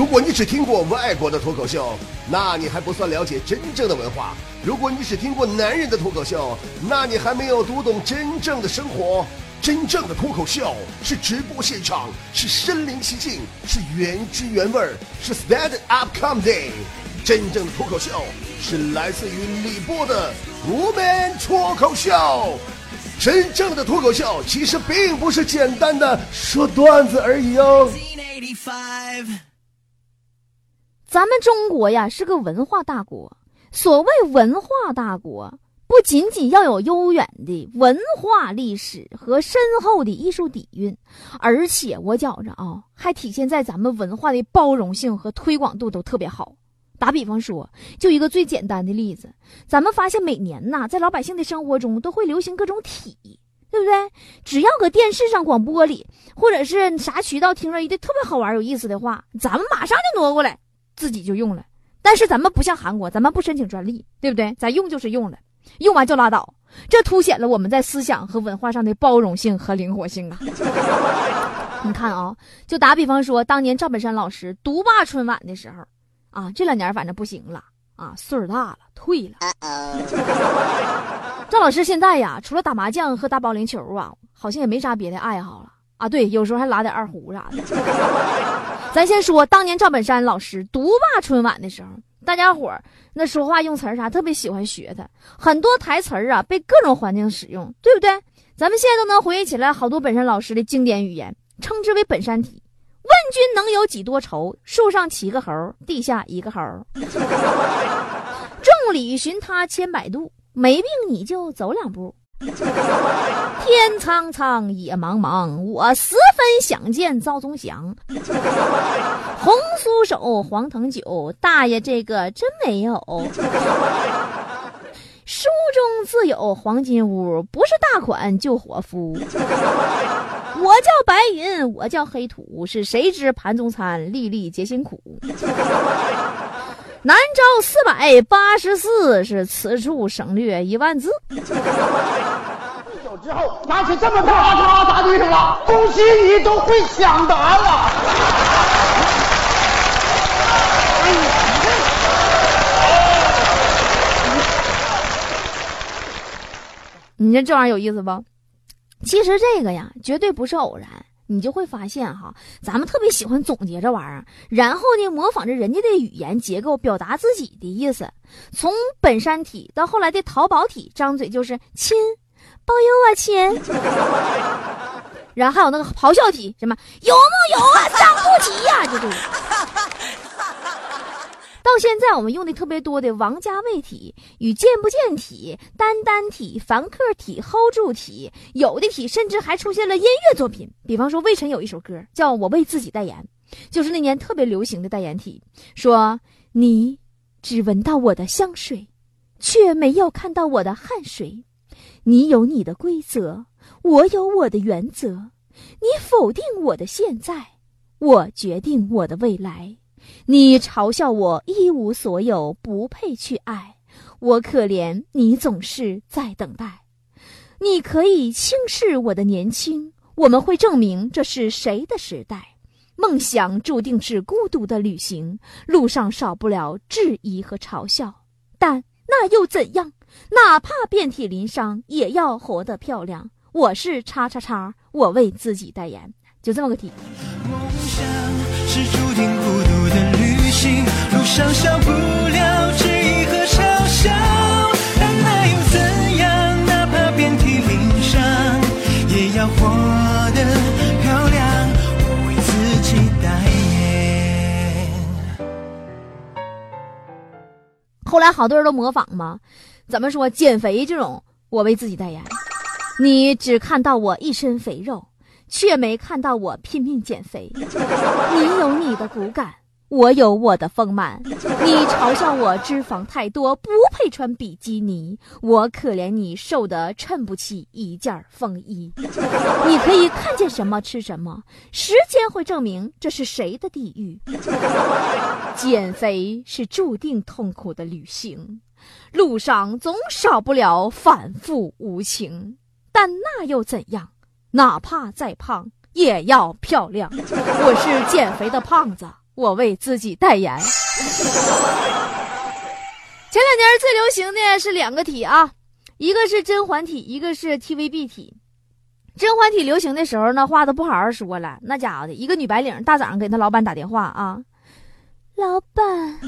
如果你只听过外国的脱口秀，那你还不算了解真正的文化；如果你只听过男人的脱口秀，那你还没有读懂真正的生活。真正的脱口秀是直播现场，是身临其境，是原汁原味儿，是 stand up comedy。真正的脱口秀是来自于李波的无门脱口秀。真正的脱口秀其实并不是简单的说段子而已哦。咱们中国呀是个文化大国，所谓文化大国。不仅仅要有悠远的文化历史和深厚的艺术底蕴，而且我觉着啊，还体现在咱们文化的包容性和推广度都特别好。打比方说，就一个最简单的例子，咱们发现每年呐，在老百姓的生活中都会流行各种体，对不对？只要搁电视上、广播里，或者是啥渠道听着一个特别好玩、有意思的话，咱们马上就挪过来，自己就用了。但是咱们不像韩国，咱们不申请专利，对不对？咱用就是用了。用完就拉倒，这凸显了我们在思想和文化上的包容性和灵活性啊！你看啊，就打比方说，当年赵本山老师独霸春晚的时候，啊，这两年反正不行了啊，岁数大了，退了。赵老师现在呀，除了打麻将和打保龄球啊，好像也没啥别的爱好了啊。对，有时候还拉点二胡啥的。咱先说当年赵本山老师独霸春晚的时候。大家伙儿那说话用词儿啥特别喜欢学他，很多台词儿啊被各种环境使用，对不对？咱们现在都能回忆起来好多本山老师的经典语言，称之为本山体。问君能有几多愁？树上七个猴，地下一个猴。众里寻他千百度，没病你就走两步。天苍苍，野茫茫，我十分想见赵忠祥。红酥手，黄藤酒，大爷这个真没有。书中自有黄金屋，不是大款就伙夫。我叫白云，我叫黑土，是谁知盘中餐，粒粒皆辛苦。南诏四百八十四，是此处省略一万字。之后拿起这么大，嚓砸地上了。恭喜你都会抢答了。你说这玩意儿有意思不？其实这个呀，绝对不是偶然。你就会发现哈，咱们特别喜欢总结这玩意儿，然后呢，模仿着人家的语言结构表达自己的意思。从本山体到后来的淘宝体，张嘴就是亲。包邮啊，亲！然后还有那个咆哮体，什么有木有啊，伤不起呀，就这个。到现在我们用的特别多的王家卫体与健不健体、单单体、凡客体、hold 住体，有的体甚至还出现了音乐作品。比方说，魏晨有一首歌叫我为自己代言，就是那年特别流行的代言体，说你只闻到我的香水，却没有看到我的汗水。你有你的规则，我有我的原则。你否定我的现在，我决定我的未来。你嘲笑我一无所有，不配去爱。我可怜你总是在等待。你可以轻视我的年轻，我们会证明这是谁的时代。梦想注定是孤独的旅行，路上少不了质疑和嘲笑，但那又怎样？哪怕遍体鳞伤，也要活得漂亮。我是叉叉叉，我为自己代言，就这么个题。梦想是注定行，路上少不了质疑和嘲笑，但那又怎样？哪怕遍体鳞伤，也要活得漂亮。我为自己代言。后来好多人都模仿嘛。怎么说减肥这种，我为自己代言。你只看到我一身肥肉，却没看到我拼命减肥。你有你的骨感，我有我的丰满。你嘲笑我脂肪太多，不配穿比基尼。我可怜你瘦得衬不起一件风衣。你可以看见什么吃什么，时间会证明这是谁的地狱。减肥是注定痛苦的旅行。路上总少不了反复无情，但那又怎样？哪怕再胖，也要漂亮。我是减肥的胖子，我为自己代言。前两年最流行的是两个体啊，一个是甄嬛体，一个是 TVB 体。甄嬛体流行的时候呢，话都不好好说了，那家伙的一个女白领大早上给她老板打电话啊，老板，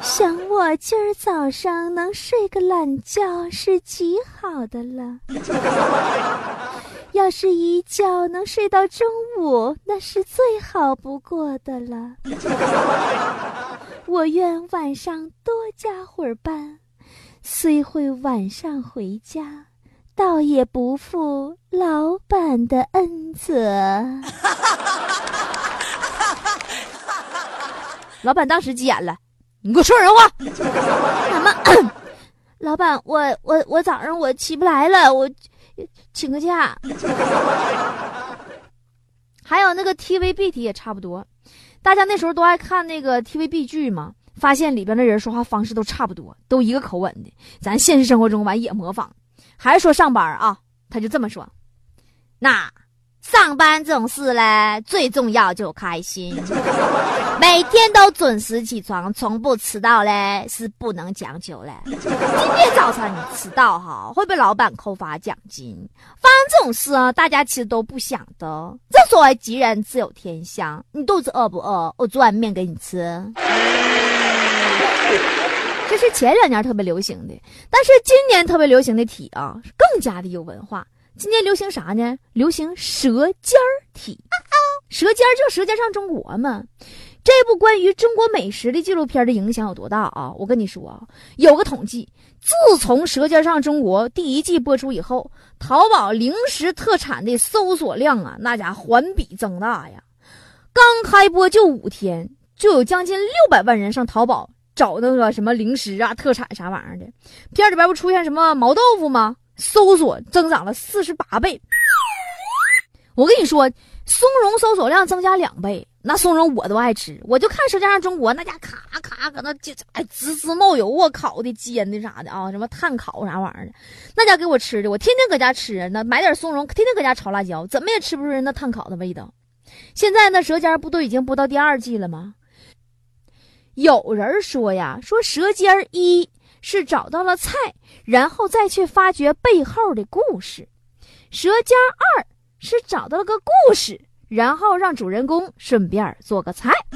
想我今儿早上能睡个懒觉是极好的了，要是一觉能睡到中午，那是最好不过的了。我愿晚上多加会儿班，虽会晚上回家，倒也不负老板的恩泽。老板当时急眼了，你给我说人话。什么？老板，我我我早上我起不来了，我请个假。还有那个 TVB 题也差不多。大家那时候都爱看那个 TVB 剧嘛，发现里边的人说话方式都差不多，都一个口吻的。咱现实生活中完也模仿，还是说上班啊，他就这么说。那上班这种事嘞，最重要就开心，每天都准时起床，从不迟到嘞，是不能将就嘞。今天早上你迟到哈，会被老板扣发奖金。发生这种事啊，大家其实都不想的。正所谓吉人自有天相，你肚子饿不饿？我做碗面给你吃。这是前两年特别流行的，但是今年特别流行的体啊，更加的有文化。今年流行啥呢？流行舌尖儿体。舌尖儿就舌尖上中国嘛。这部关于中国美食的纪录片的影响有多大啊？我跟你说啊，有个统计，自从《舌尖上中国》第一季播出以后，淘宝零食特产的搜索量啊，那家伙环比增大呀。刚开播就五天，就有将近六百万人上淘宝找那个什么零食啊、特产啥玩意儿的。片里边不出现什么毛豆腐吗？搜索增长了四十八倍。我跟你说，松茸搜索量增加两倍。那松茸我都爱吃，我就看《舌尖上中国》那家咔咔搁那就哎滋滋冒油啊，烤的、煎的啥的啊，什么炭烤啥玩意儿的，那家给我吃的，我天天搁家吃那买点松茸，天天搁家炒辣椒，怎么也吃不出人那炭烤的味道。现在那《舌尖》不都已经播到第二季了吗？有人说呀，说《舌尖》一是找到了菜，然后再去发掘背后的故事，《舌尖》二是找到了个故事。然后让主人公顺便做个菜。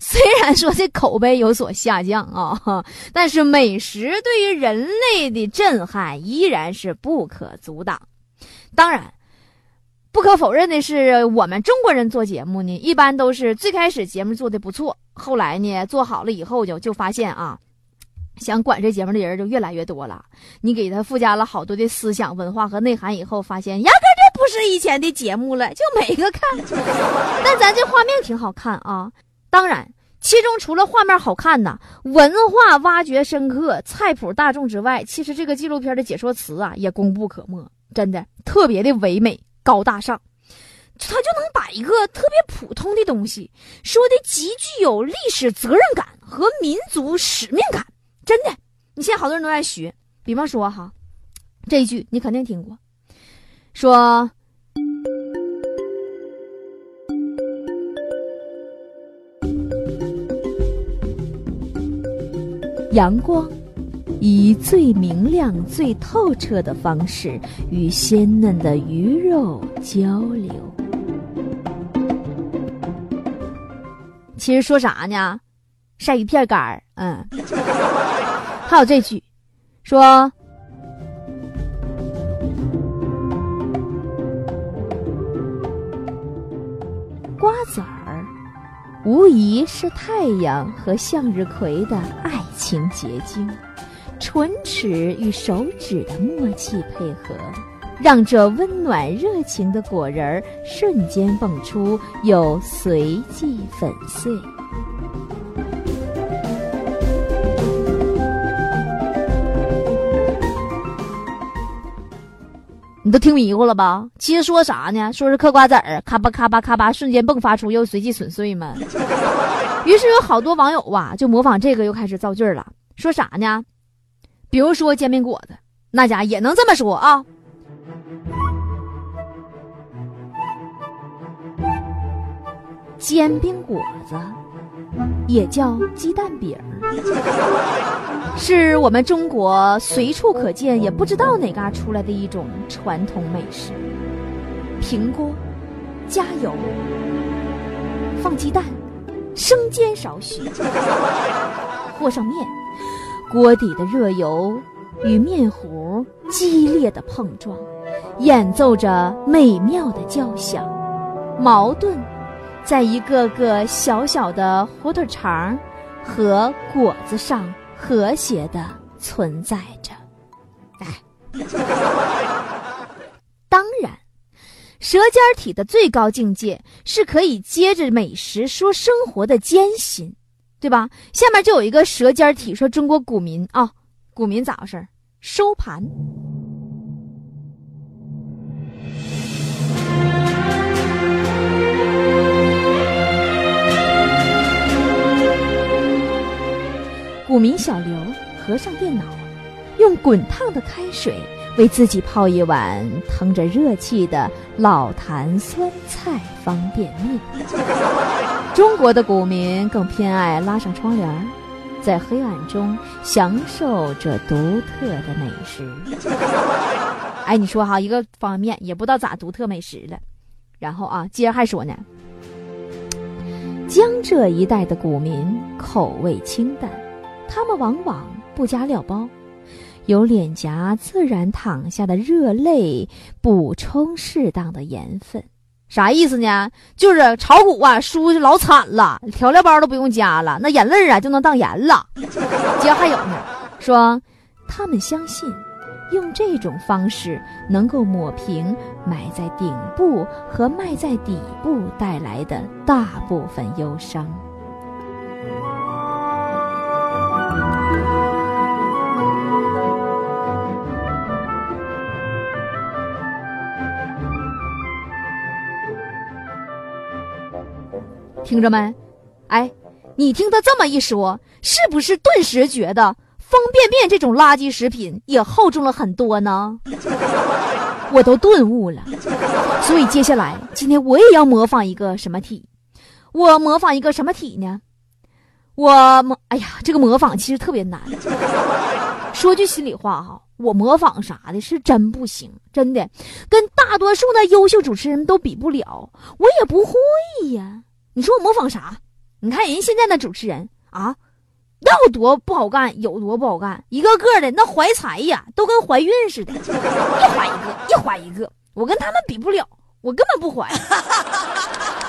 虽然说这口碑有所下降啊，但是美食对于人类的震撼依然是不可阻挡。当然，不可否认的是，我们中国人做节目呢，一般都是最开始节目做的不错，后来呢做好了以后就就发现啊。想管这节目的人就越来越多了。你给他附加了好多的思想文化和内涵以后，发现压根就不是以前的节目了，就每个看。但咱这画面挺好看啊。当然，其中除了画面好看呐，文化挖掘深刻，菜谱大众之外，其实这个纪录片的解说词啊也功不可没，真的特别的唯美高大上。他就能把一个特别普通的东西说的极具有历史责任感和民族使命感。真的，你现在好多人都在学。比方说哈，这一句你肯定听过，说阳光以最明亮、最透彻的方式与鲜嫩的鱼肉交流。其实说啥呢？晒鱼片干儿，嗯。还有这句，说瓜子儿无疑是太阳和向日葵的爱情结晶，唇齿与手指的默契配合，让这温暖热情的果仁儿瞬间蹦出又随即粉碎。你都听迷糊了吧？其实说啥呢？说是嗑瓜子儿，咔吧咔吧咔吧，瞬间迸发出又随即损碎嘛。于是有好多网友啊，就模仿这个，又开始造句了。说啥呢？比如说煎饼果子，那家也能这么说啊。煎饼果子，也叫鸡蛋饼儿，是我们中国随处可见，也不知道哪嘎出来的一种传统美食。平锅，加油，放鸡蛋，生煎少许，和上面，锅底的热油与面糊激烈的碰撞，演奏着美妙的交响。矛盾，在一个个小小的火腿肠和果子上和谐的存在着。哎，当然，舌尖体的最高境界是可以接着美食说生活的艰辛，对吧？下面就有一个舌尖体说中国股民啊，股民咋回事收盘。股民小刘合上电脑，用滚烫的开水为自己泡一碗腾着热气的老坛酸菜方便面。中国的股民更偏爱拉上窗帘，在黑暗中享受这独特的美食。哎，你说哈，一个方便面也不知道咋独特美食了。然后啊，接着还说呢，江浙一带的股民口味清淡。他们往往不加料包，由脸颊自然淌下的热泪补充适当的盐分，啥意思呢？就是炒股啊，输的老惨了，调料包都不用加了，那眼泪啊就能当盐了。接还有呢，说他们相信，用这种方式能够抹平埋在顶部和卖在底部带来的大部分忧伤。听着没？哎，你听他这么一说，是不是顿时觉得方便面这种垃圾食品也厚重了很多呢？我都顿悟了。所以接下来，今天我也要模仿一个什么体？我模仿一个什么体呢？我模……哎呀，这个模仿其实特别难。说句心里话哈，我模仿啥的是真不行，真的跟大多数的优秀主持人都比不了，我也不会呀。你说我模仿啥？你看人现在那主持人啊，要多不好干有多不好干，一个个的那怀才呀，都跟怀孕似的，一怀一个，一怀一个。我跟他们比不了，我根本不怀。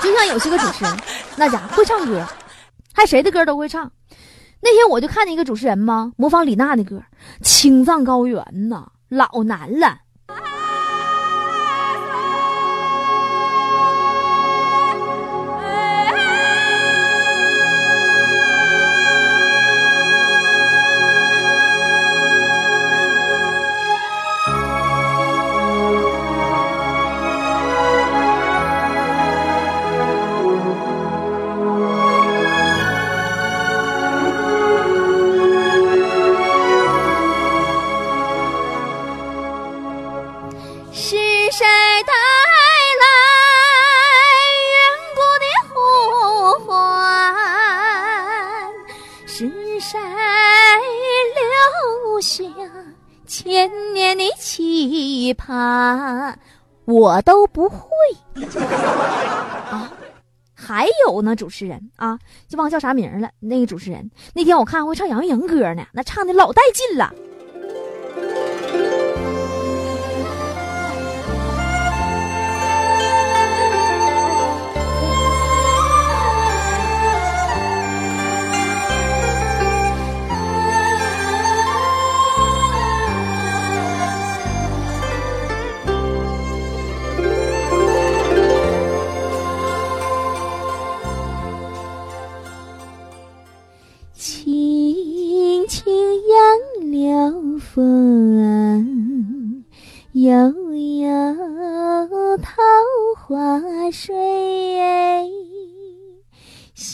就像有些个主持人，那家伙会唱歌，还谁的歌都会唱。那天我就看见一个主持人嘛，模仿李娜的歌，《青藏高原》呐，老难了。像千年的奇葩我都不会啊！还有呢，主持人啊，就忘叫啥名了。那个主持人那天我看会唱杨钰莹歌呢，那唱的老带劲了。风悠悠，桃花水小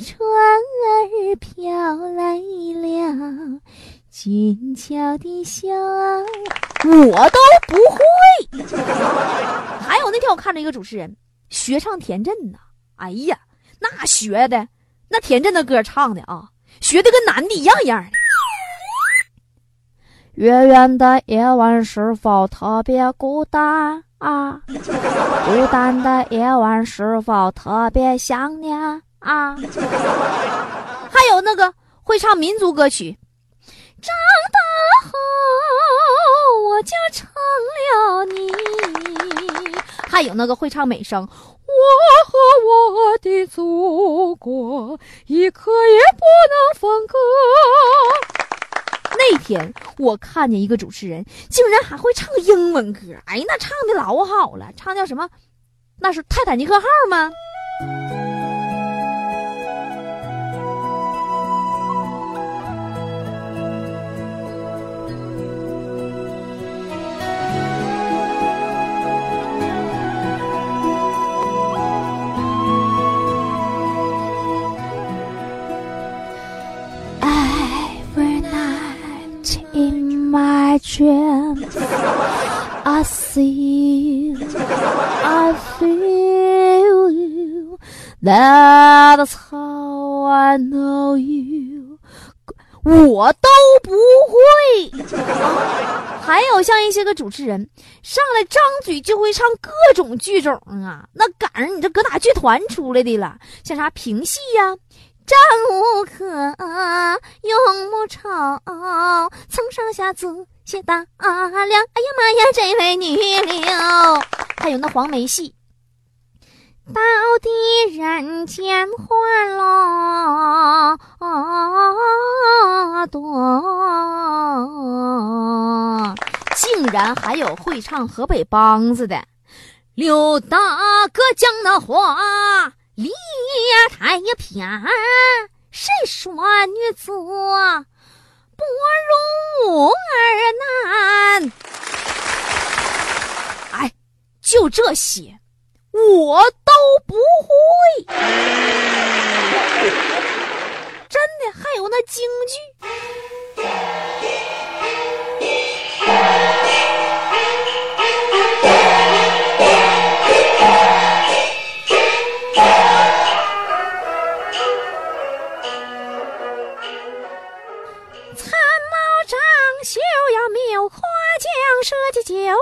船儿飘来了，俊俏的笑，我都不会。还有那天我看着一个主持人学唱田震呢，哎呀，那学的那田震的歌唱的啊，学的跟男的一样样的。远远的夜晚是否特别孤单啊？孤单的夜晚是否特别想念啊？还有那个会唱民族歌曲，长大后我就成了你。还有那个会唱美声，我和我的祖国一刻也不能分割。那天我看见一个主持人，竟然还会唱英文歌，哎，那唱的老好了，唱叫什么？那是泰坦尼克号吗 I dream, I see, I feel you. That's how I know you. 我都不会。还有像一些个主持人上来张嘴就会唱各种剧种啊，那赶上你这搁哪剧团出来的了？像啥评戏呀、战无可，永不愁，曾上下谢大阿亮。哎呀妈呀，这位女流，还有那黄梅戏。到底人间欢乐多，竟然还有会唱河北梆子的。刘大哥讲那话，理呀太呀偏，谁说女子不如儿难？哎，就这些。我都不会，真的，还有那京剧。长袖要谬，花将设计救人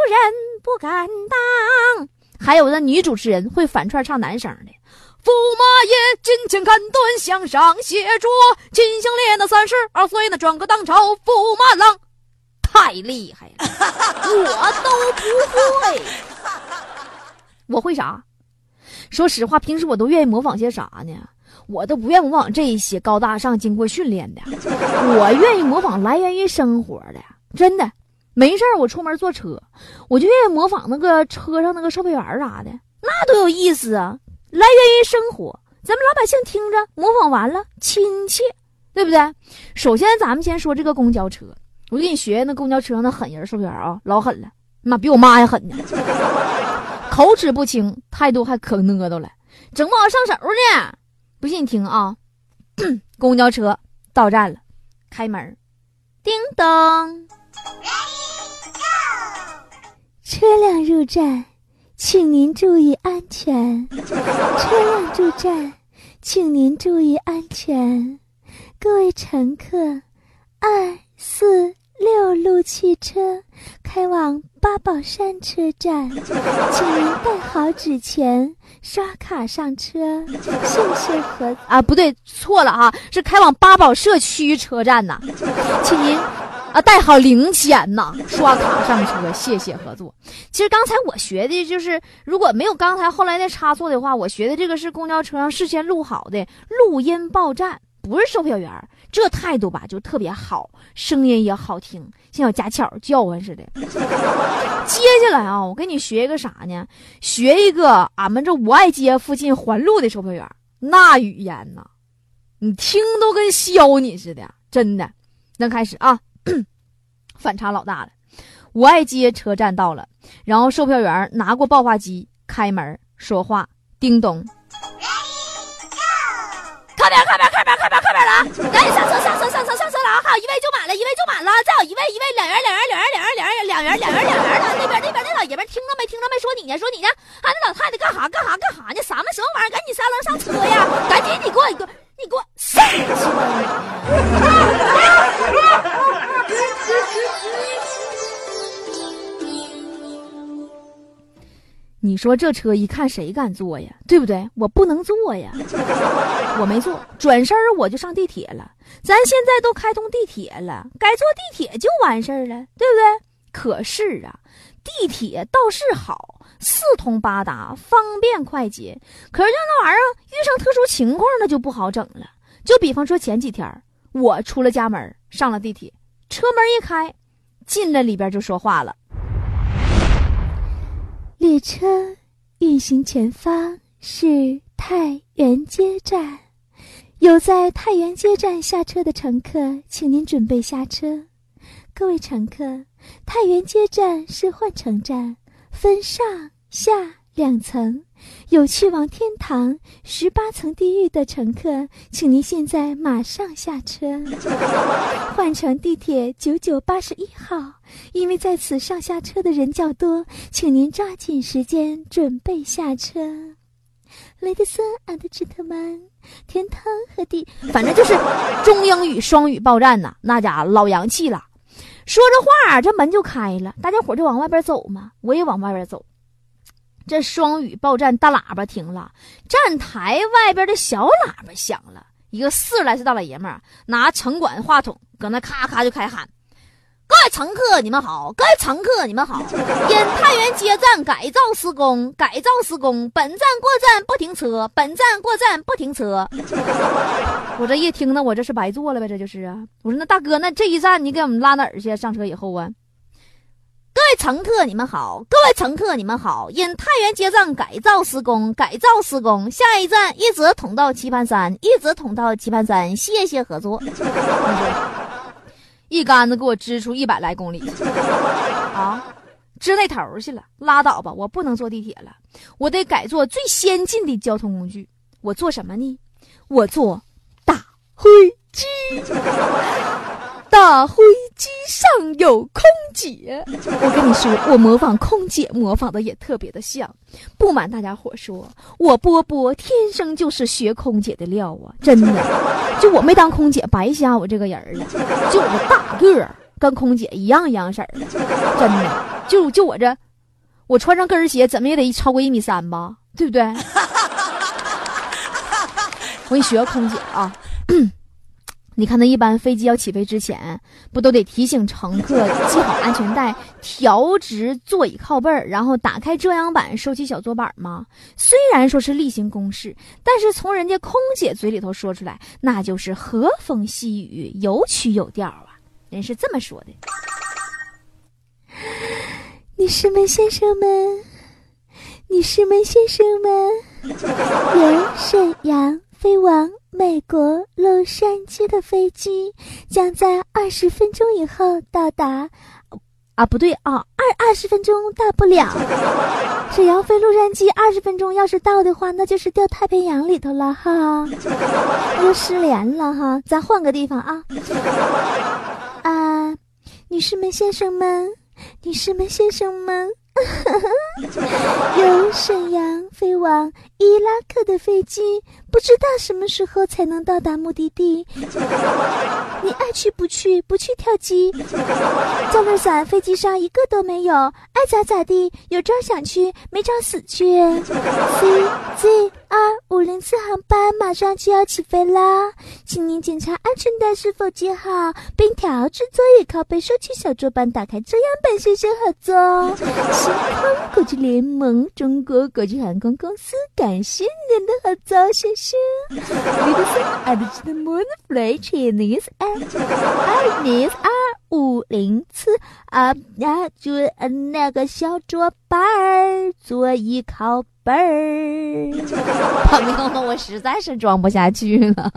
不敢当。还有那女主持人会反串唱男声的，驸马爷金钱看断向上写着，金项链那三十二岁那转个当朝驸马郎，太厉害了，我都不会。我会啥？说实话，平时我都愿意模仿些啥呢？我都不愿模仿这一些高大上、经过训练的，我愿意模仿来源于生活的，真的。没事儿，我出门坐车，我就愿意模仿那个车上那个售票员啥的，那多有意思啊！来源于生活，咱们老百姓听着模仿完了亲切，对不对？首先，咱们先说这个公交车，我给你学那公交车上那狠人售票员啊，老狠了，妈比我妈还狠呢，口齿不清，态度还可讷叨了，整不好上手呢。不信你听啊，公交车到站了，开门，叮当。车辆入站，请您注意安全。车辆入站，请您注意安全。各位乘客，二四六路汽车开往八宝山车站，请您带好纸钱，刷卡上车。谢谢合啊，不对，错了啊，是开往八宝社区车站呐，请您。啊，带好零钱呐，刷卡上车，谢谢合作。其实刚才我学的就是，如果没有刚才后来的差错的话，我学的这个是公交车上事先录好的录音报站，不是售票员。这态度吧就特别好，声音也好听，像小家巧叫唤似的。接下来啊，我跟你学一个啥呢？学一个俺们这五爱街附近环路的售票员，那语言呐，你听都跟削你似的，真的。那开始啊。反差老大了，五爱街车站到了，然后售票员拿过报话机开门说话，叮咚，靠边靠边靠边了！赶紧上车上车上车上车了啊！还有，一位就满了，一位就满了，再有一位一位两元两元两元两元两元两元两元两元的那边那边那老爷们听着没听着没说你呢说你呢啊那老太太干啥干啥干啥呢什么什么玩意儿赶紧三楼上车呀！赶紧你给我，说这车一看谁敢坐呀？对不对？我不能坐呀，我没坐，转身我就上地铁了。咱现在都开通地铁了，该坐地铁就完事儿了，对不对？可是啊，地铁倒是好，四通八达，方便快捷。可是那玩意儿遇上特殊情况，那就不好整了。就比方说前几天，我出了家门，上了地铁，车门一开，进了里边就说话了。列车运行前方是太原街站，有在太原街站下车的乘客，请您准备下车。各位乘客，太原街站是换乘站，分上下两层，有去往天堂、十八层地狱的乘客，请您现在马上下车，换乘地铁九九八十一号。因为在此上下车的人较多，请您抓紧时间准备下车。Ladies and gentlemen，天堂和地，反正就是中英语双语报站呐，那家老洋气了。说着话，这门就开了，大家伙就往外边走嘛，我也往外边走。这双语报站大喇叭停了，站台外边的小喇叭响了，一个四十来岁大老爷们儿拿城管话筒搁那咔咔就开喊。各位乘客，你们好！各位乘客，你们好！因太原街站改造施工，改造施工，本站过站不停车，本站过站不停车。我这一听呢，我这是白坐了呗，这就是啊。我说那大哥，那这一站你给我们拉哪儿去？上车以后啊。各位乘客，你们好！各位乘客，你们好！因太原街站改造施工，改造施工，下一站一直通到棋盘山，一直通到棋盘山，谢谢合作。一竿子给我支出一百来公里，啊，支那头去了，拉倒吧！我不能坐地铁了，我得改坐最先进的交通工具。我坐什么呢？我坐大灰机。大飞机上有空姐，我跟你说，我模仿空姐模仿的也特别的像。不瞒大家伙说，我波波天生就是学空姐的料啊，真的。就我没当空姐，白瞎我这个人了。就我这大个儿，跟空姐一样一样色儿，真的。就就我这，我穿上跟鞋怎么也得超过一米三吧，对不对？我给你学个空姐啊。你看，那一般飞机要起飞之前，不都得提醒乘客系好安全带、调直座椅靠背儿，然后打开遮阳板、收起小桌板吗？虽然说是例行公事，但是从人家空姐嘴里头说出来，那就是和风细雨、有曲有调啊。人是这么说的：女士们、先生们，女士们、先生们，由沈阳飞往。美国洛杉矶的飞机将在二十分钟以后到达，啊，不对啊，二二十分钟到不了。沈阳飞洛杉矶二十分钟，要是到的话，那就是掉太平洋里头了哈，又失联了哈。咱换个地方啊，啊，女士们、先生们，女士们、先生们。由沈阳飞往伊拉克的飞机，不知道什么时候才能到达目的地。你爱去不去？不去跳机。降落伞飞机上一个都没有，爱咋咋地。有招想去，没招死去。C Z 二五零次航班马上就要起飞啦，请您检查安全带是否系好，并调至座椅靠背，收起小桌板，打开遮阳板，谢谢合作。星空国际联盟中国国际航空公司，感谢您的合作，谢谢。Ladies and gentlemen, flight Chinese Air Chinese 二五零次啊呀，就那个小桌板儿，座椅靠背儿。朋友们，我实在是装不下去了。